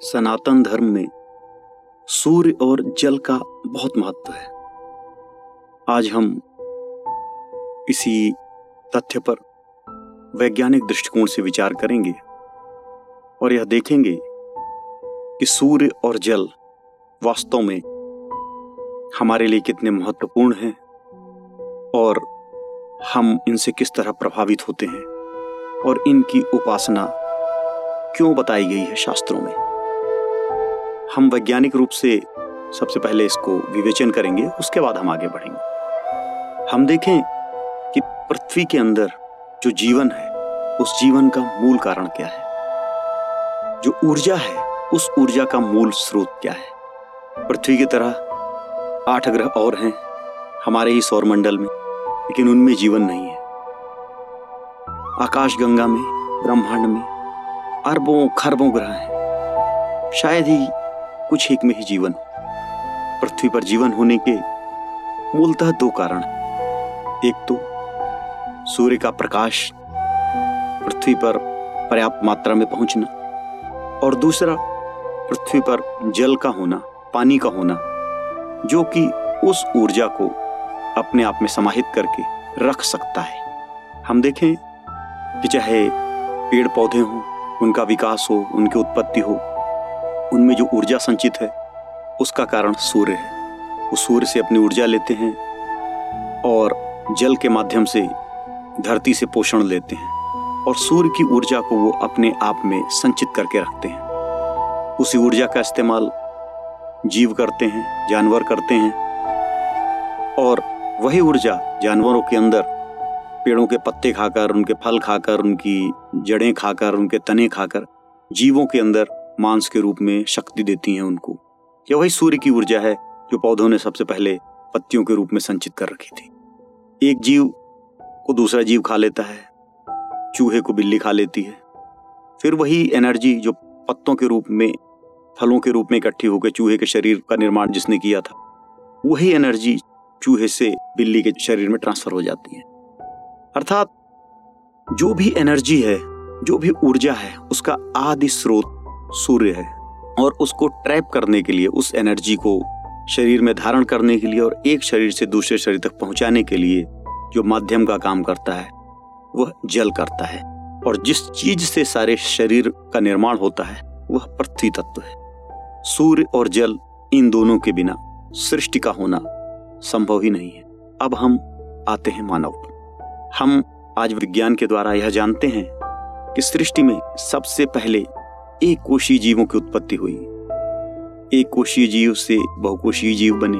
सनातन धर्म में सूर्य और जल का बहुत महत्व है। आज हम इसी तथ्य पर वैज्ञानिक दृष्टिकोण से विचार करेंगे और यह देखेंगे कि सूर्य और जल वास्तव में हमारे लिए कितने महत्वपूर्ण हैं और हम इनसे किस तरह प्रभावित होते हैं और इनकी उपासना क्यों बताई गई है शास्त्रों में। हम वैज्ञानिक रूप से सबसे पहले इसको विवेचन करेंगे, उसके बाद हम आगे बढ़ेंगे। हम देखें कि पृथ्वी के अंदर जो जीवन है, उस जीवन का मूल कारण क्या है? जो ऊर्जा है, उस ऊर्जा का मूल स्रोत क्या है? पृथ्वी की तरह आठ ग्रह और हैं, हमारे ही सौरमंडल में, लेकिन उनमें जीवन नहीं है। आकाश गंगा में, ब्रह्मांड में, अरबों, खरबों ग्रह हैं। शायद ही कुछ एक में ही जीवन पृथ्वी पर जीवन होने के मूलतः दो कारण एक तो सूर्य का प्रकाश पृथ्वी पर पर्याप्त मात्रा में पहुँचना और दूसरा, पृथ्वी पर जल का होना, पानी का होना, जो कि उस ऊर्जा को अपने आप में समाहित करके रख सकता है। हम देखें कि चाहे पेड़ पौधे हों, उनका विकास हो, उनकी उत्पत्ति हो उनमें जो ऊर्जा संचित है, उसका कारण सूर्य है। वो सूर्य से अपनी ऊर्जा लेते हैं और जल के माध्यम से धरती से पोषण लेते हैं और सूर्य की ऊर्जा को वो अपने आप में संचित करके रखते हैं। उसी ऊर्जा का इस्तेमाल जीव करते हैं, जानवर करते हैं और वही ऊर्जा जानवरों के अंदर, पेड़ों के पत्ते खाकर, उनके फल खाकर, उनकी जड़ें खाकर, उनके तने खाकर, जीवों के अंदर मांस के रूप में शक्ति देती हैं उनको। यह वही सूर्य की ऊर्जा है जो पौधों ने सबसे पहले पत्तियों के रूप में संचित कर रखी थी। एक जीव को दूसरा जीव खा लेता है, चूहे को बिल्ली खा लेती है। फिर वही एनर्जी जो पत्तों के रूप में, फलों के रूप में इकट्ठी होकर चूहे के शरीर का निर्माण जिसने किया था, वही एनर्जी चूहे से बिल्ली के शरीर में ट्रांसफ़र हो जाती है। अर्थात जो भी एनर्जी है, जो भी ऊर्जा है, उसका आदि स्रोत सूर्य है और उसको ट्रैप करने के लिए, उस एनर्जी को शरीर में धारण करने के लिए और एक शरीर से दूसरे शरीर तक पहुँचाने के लिए जो माध्यम का काम करता है, वह जल करता है। और जिस चीज़ से सारे शरीर का निर्माण होता है, वह पृथ्वी तत्व है। सूर्य और जल इन दोनों के बिना सृष्टि का होना संभव ही नहीं है। अब हम आते हैं मानव पर। हम आज विज्ञान के द्वारा यह जानते हैं कि सृष्टि में सबसे पहले एक कोशीय जीवों की उत्पत्ति हुई। एक कोशीय जीव से बहुकोशीय जीव बने,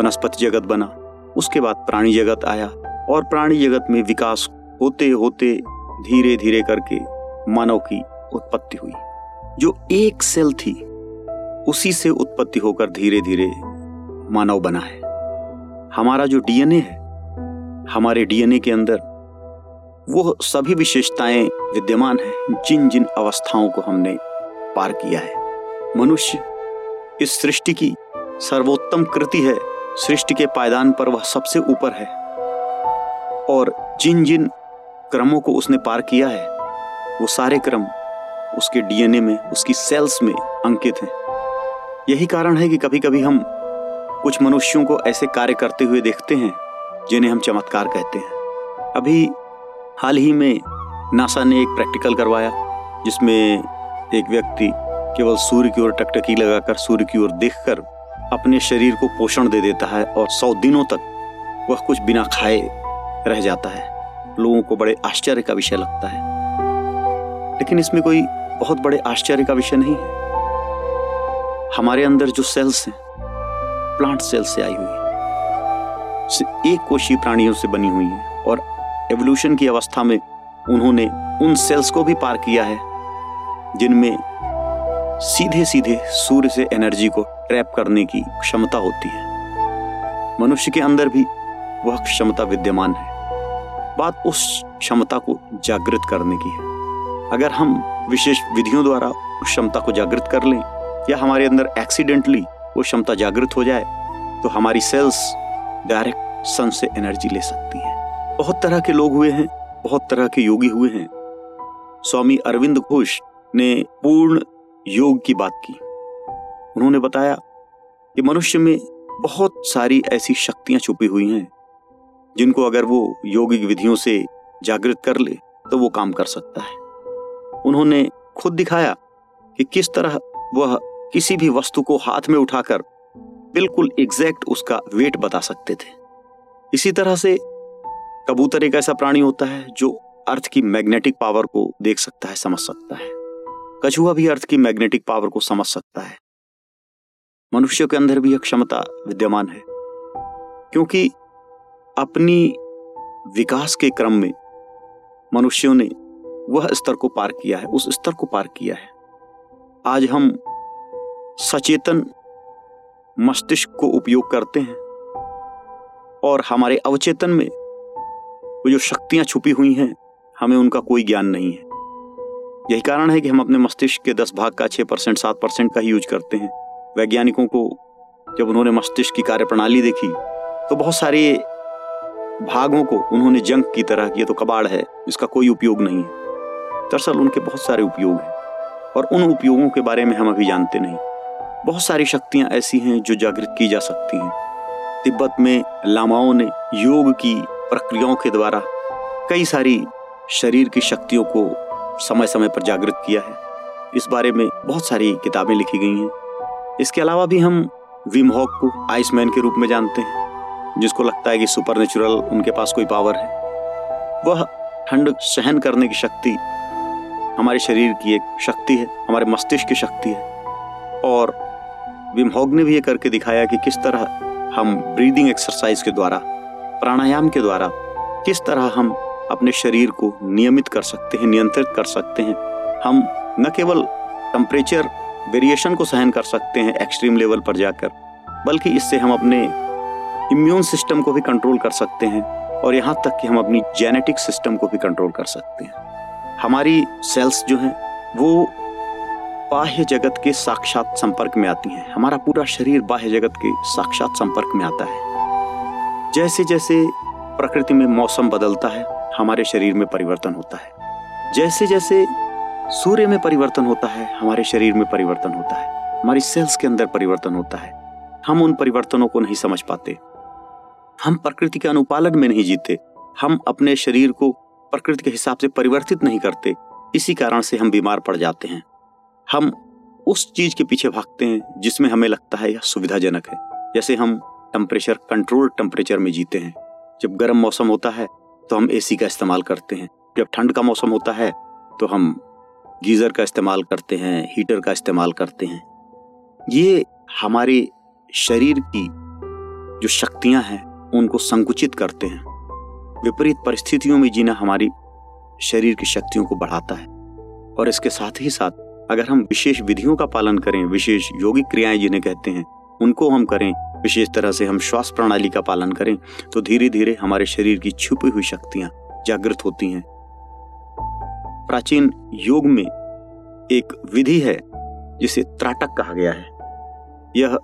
वनस्पति जगत बना। उसके बाद प्राणी जगत आया और प्राणी जगत में विकास होते होते धीरे धीरे करके मानव की उत्पत्ति हुई। जो एक सेल थी, उसी से उत्पत्ति होकर धीरे धीरे मानव बना है। हमारा जो डीएनए है, हमारे डीएनए के अंदर वो सभी विशेषताएँ विद्यमान हैं जिन जिन अवस्थाओं को हमने पार किया है। मनुष्य इस सृष्टि की सर्वोत्तम कृति है। सृष्टि के पायदान पर वह सबसे ऊपर है। और जिन जिन क्रमों को उसने पार किया है, वो सारे क्रम उसके डीएनए में, उसकी सेल्स में अंकित हैं। यही कारण है कि कभी कभी हम कुछ मनुष्यों को ऐसे कार्य करते हुए देखते हैं, जिन्हें हम चमत्कार कहते हैं। अभी हाल ही में नासा ने एक प्रैक्टिकल करवाया, जिसमें एक व्यक्ति केवल सूर्य की ओर टकटकी लगाकर, सूर्य की ओर देखकर अपने शरीर को पोषण दे देता है और सौ दिनों तक वह कुछ बिना खाए रह जाता है। लोगों को बड़े आश्चर्य का विषय लगता है। लेकिन इसमें कोई बहुत बड़े आश्चर्य का विषय नहीं है। हमारे अंदर जो सेल्स हैं प्लांट सेल्स से आई हुई है एक कोशीय प्राणियों से बनी हुई है। एवोल्यूशन की अवस्था में उन्होंने उन सेल्स को भी पार किया है, जिनमें सीधे सीधे सूर्य से एनर्जी को ट्रैप करने की क्षमता होती है। मनुष्य के अंदर भी वह क्षमता विद्यमान है। बात उस क्षमता को जागृत करने की है। अगर हम विशेष विधियों द्वारा उस क्षमता को जागृत कर लें, या हमारे अंदर एक्सीडेंटली वो क्षमता जागृत हो जाए तो हमारी सेल्स डायरेक्ट सन से एनर्जी ले सकती है। बहुत तरह के लोग हुए हैं, बहुत तरह के योगी हुए हैं। स्वामी अरविंद घोष ने पूर्ण योग की बात की। उन्होंने बताया कि मनुष्य में बहुत सारी ऐसी शक्तियाँ छुपी हुई हैं, जिनको अगर वो योगिक विधियों से जागृत कर ले तो वो काम कर सकता है। उन्होंने खुद दिखाया कि किस तरह वह किसी भी वस्तु को हाथ में उठाकर बिल्कुल एग्जैक्ट उसका वेट बता सकते थे। इसी तरह से कबूतर एक ऐसा प्राणी होता है जो अर्थ की मैग्नेटिक पावर को देख सकता है, समझ सकता है। कछुआ भी अर्थ की मैग्नेटिक पावर को समझ सकता है। मनुष्य के अंदर भी यह क्षमता विद्यमान है, क्योंकि अपनी विकास के क्रम में मनुष्यों ने वह स्तर को पार किया है, उस स्तर को पार किया है। आज हम सचेतन मस्तिष्क को उपयोग करते हैं और हमारे अवचेतन में वो जो शक्तियाँ छुपी हुई हैं, हमें उनका कोई ज्ञान नहीं है। यही कारण है कि हम अपने मस्तिष्क के दस भाग का छः परसेंट, सात परसेंट का ही यूज़ करते हैं। वैज्ञानिकों को जब उन्होंने मस्तिष्क की कार्यप्रणाली देखी तो बहुत सारे भागों को उन्होंने जंग की तरह किया तो कबाड़ है, इसका कोई उपयोग नहीं है। दरअसल उनके बहुत सारे उपयोग हैं, और उन उपयोगों के बारे में हम अभी जानते नहीं। बहुत सारी शक्तियाँ ऐसी हैं जो जागृत की जा सकती हैं। तिब्बत में लामाओं ने योग की प्रक्रियाओं के द्वारा कई सारी शरीर की शक्तियों को समय समय पर जागृत किया है। इस बारे में बहुत सारी किताबें लिखी गई हैं। इसके अलावा भी हम विम हॉक को आइसमैन के रूप में जानते हैं, जिसको लगता है कि सुपर नेचुरल उनके पास कोई पावर है। वह ठंड सहन करने की शक्ति हमारे शरीर की एक शक्ति है, हमारे मस्तिष्क की शक्ति है। और विम हॉग ने भी ये करके दिखाया कि किस तरह हम ब्रीदिंग एक्सरसाइज के द्वारा प्राणायाम के द्वारा किस तरह हम अपने शरीर को नियमित कर सकते हैं, नियंत्रित कर सकते हैं? हम न केवल टेम्परेचर वेरिएशन को सहन कर सकते हैं एक्सट्रीम लेवल पर जाकर, बल्कि इससे हम अपने इम्यून सिस्टम को भी कंट्रोल कर सकते हैं और यहाँ तक कि हम अपनी जेनेटिक सिस्टम को भी कंट्रोल कर सकते हैं। हमारी सेल्स जो हैं, वो बाह्य जगत के साक्षात संपर्क में आती हैं। हमारा पूरा शरीर बाह्य जगत के साक्षात संपर्क में आता है। जैसे जैसे प्रकृति में मौसम बदलता है, हमारे शरीर में परिवर्तन होता है। जैसे जैसे सूर्य में परिवर्तन होता है, हमारे शरीर में परिवर्तन होता है। हमारी सेल्स के अंदर परिवर्तन होता है। हम उन परिवर्तनों को नहीं समझ पाते। हम प्रकृति के अनुपालन में नहीं जीते। हम अपने शरीर को प्रकृति के हिसाब से परिवर्तित नहीं करते। इसी कारण से हम बीमार पड़ जाते हैं। हम उस चीज़ के पीछे भागते हैं जिसमें हमें लगता है यह सुविधाजनक है। जैसे हम टेम्परेचर कंट्रोल टेम्परेचर में जीते हैं। जब गर्म मौसम होता है तो हम एसी का इस्तेमाल करते हैं। जब ठंड का मौसम होता है तो हम गीज़र का इस्तेमाल करते हैं हीटर का इस्तेमाल करते हैं। ये हमारे शरीर की जो शक्तियाँ हैं, उनको संकुचित करते हैं। विपरीत परिस्थितियों में जीना हमारी शरीर की शक्तियों को बढ़ाता है। और इसके साथ ही साथ, अगर हम विशेष विधियों का पालन करें, विशेष योगिक क्रियाएँ जिन्हें कहते हैं उनको हम करें, विशेष तरह से हम श्वास प्रणाली का पालन करें तो धीरे धीरे हमारे शरीर की छुपी हुई शक्तियाँ जागृत होती हैं। प्राचीन योग में एक विधि है, जिसे त्राटक कहा गया है। यह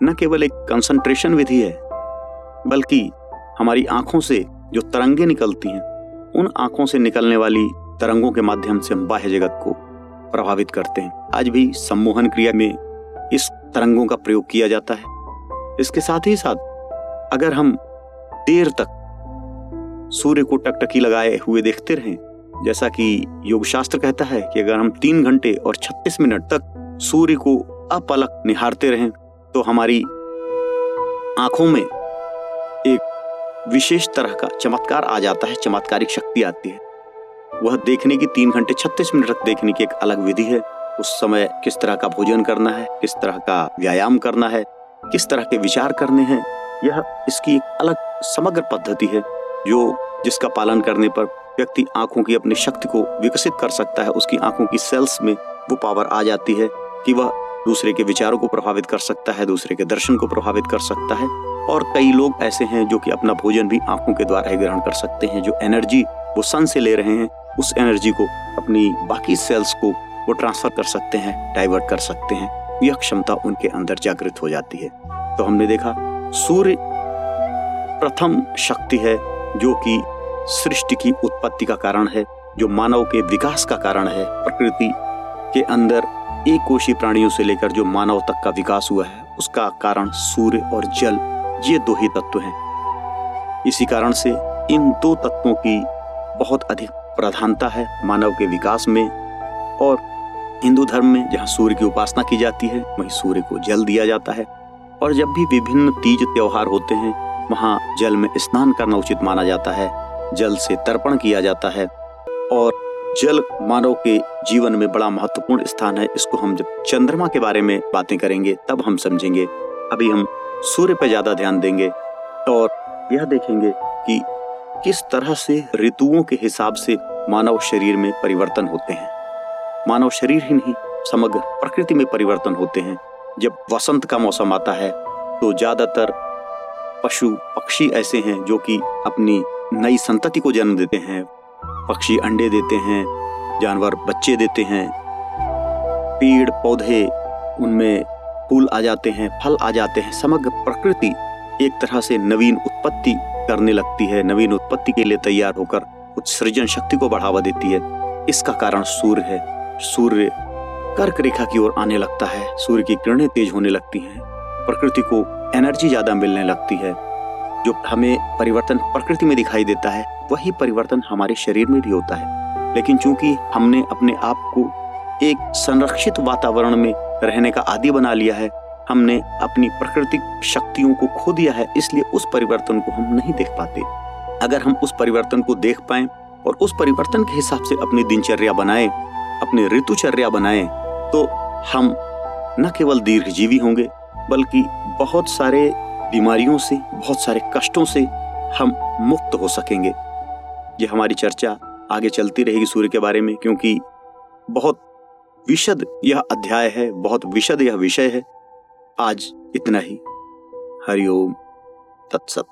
न केवल एक कंसंट्रेशन विधि है, बल्कि हमारी आँखों से जो तरंगे निकलती हैं, उन आँखों से निकलने वाली तरंगों के माध्यम से हम बाह्य जगत को प्रभावित करते हैं। आज भी सम्मोहन क्रिया में इस तरंगों का प्रयोग किया जाता है। इसके साथ ही साथ, अगर हम देर तक सूर्य को टकटकी लगाए हुए देखते रहें, जैसा कि योग शास्त्र कहता है कि अगर हम तीन घंटे और छत्तीस मिनट तक सूर्य को अपलक निहारते रहें तो हमारी आँखों में एक विशेष तरह का चमत्कार आ जाता है, चमत्कारिक शक्ति आती है। वह देखने की तीन घंटे, छत्तीस मिनट तक देखने की एक अलग विधि है। उस समय किस तरह का भोजन करना है, किस तरह का व्यायाम करना है, किस तरह के विचार करने हैं, यह इसकी एक अलग समग्र पद्धति है, जो जिसका पालन करने पर व्यक्ति आँखों की अपनी शक्ति को विकसित कर सकता है, उसकी आँखों की सेल्स में वो पावर आ जाती है कि वह दूसरे के विचारों को प्रभावित कर सकता है, दूसरे के दर्शन को प्रभावित कर सकता है, और कई लोग ऐसे हैं जो कि अपना भोजन भी आँखों के द्वारा ही ग्रहण कर सकते हैं, जो एनर्जी वो सन से ले रहे हैं, उस एनर्जी को अपनी बाकी सेल्स को वो ट्रांसफ़र कर सकते हैं डाइवर्ट कर सकते हैं। यह क्षमता उनके अंदर जागृत हो जाती है। तो हमने देखा, सूर्य प्रथम शक्ति है जो कि सृष्टि की उत्पत्ति का कारण है, जो मानव के विकास का कारण है। प्रकृति के अंदर एक कोशी प्राणियों से लेकर जो मानव तक का विकास हुआ है, उसका कारण सूर्य और जल, ये दो ही तत्व हैं। इसी कारण से इन दो तत्वों की बहुत अधिक प्रधानता है मानव के विकास में और हिंदू धर्म में जहाँ सूर्य की उपासना की जाती है, वहीं सूर्य को जल दिया जाता है। और जब भी विभिन्न तीज त्योहार होते हैं, वहाँ जल में स्नान करना उचित माना जाता है। जल से तर्पण किया जाता है। और जल मानव के जीवन में बड़ा महत्वपूर्ण स्थान है। इसको हम जब चंद्रमा के बारे में बातें करेंगे, तब हम समझेंगे। अभी हम सूर्य पर ज़्यादा ध्यान देंगे और यह देखेंगे कि किस तरह से ऋतुओं के हिसाब से मानव शरीर में परिवर्तन होते हैं। मानव शरीर ही नहीं, समग्र प्रकृति में परिवर्तन होते हैं। जब वसंत का मौसम आता है तो ज़्यादातर पशु, पक्षी ऐसे हैं जो कि अपनी नई संतति को जन्म देते हैं। पक्षी अंडे देते हैं, जानवर बच्चे देते हैं, पेड़, पौधे, उनमें फूल आ जाते हैं, फल आ जाते हैं। समग्र प्रकृति एक तरह से नवीन उत्पत्ति करने लगती है। नवीन उत्पत्ति के लिए तैयार होकर कुछ सृजन शक्ति को बढ़ावा देती है। इसका कारण सूर्य है। सूर्य कर्क रेखा की ओर आने लगता है। सूर्य की किरणें तेज होने लगती हैं। प्रकृति को एनर्जी ज़्यादा मिलने लगती है। जो हमें परिवर्तन प्रकृति में दिखाई देता है, वही परिवर्तन हमारे शरीर में भी होता है। लेकिन चूँकि हमने अपने आप को एक संरक्षित वातावरण में रहने का आदि बना लिया है, हमने अपनी प्राकृतिक शक्तियों को खो दिया है, इसलिए उस परिवर्तन को हम नहीं देख पाते। अगर हम उस परिवर्तन को देख पाए और उस परिवर्तन के हिसाब से अपनी दिनचर्या बनाए अपनी ऋतुचर्या बनाए तो हम न केवल दीर्घजीवी होंगे, बल्कि बहुत सारे बीमारियों से, बहुत सारे कष्टों से हम मुक्त हो सकेंगे। ये हमारी चर्चा आगे चलती रहेगी सूर्य के बारे में, क्योंकि बहुत विशद यह अध्याय है, बहुत विशद यह विषय है। आज इतना ही। हरिओम। तत्सत।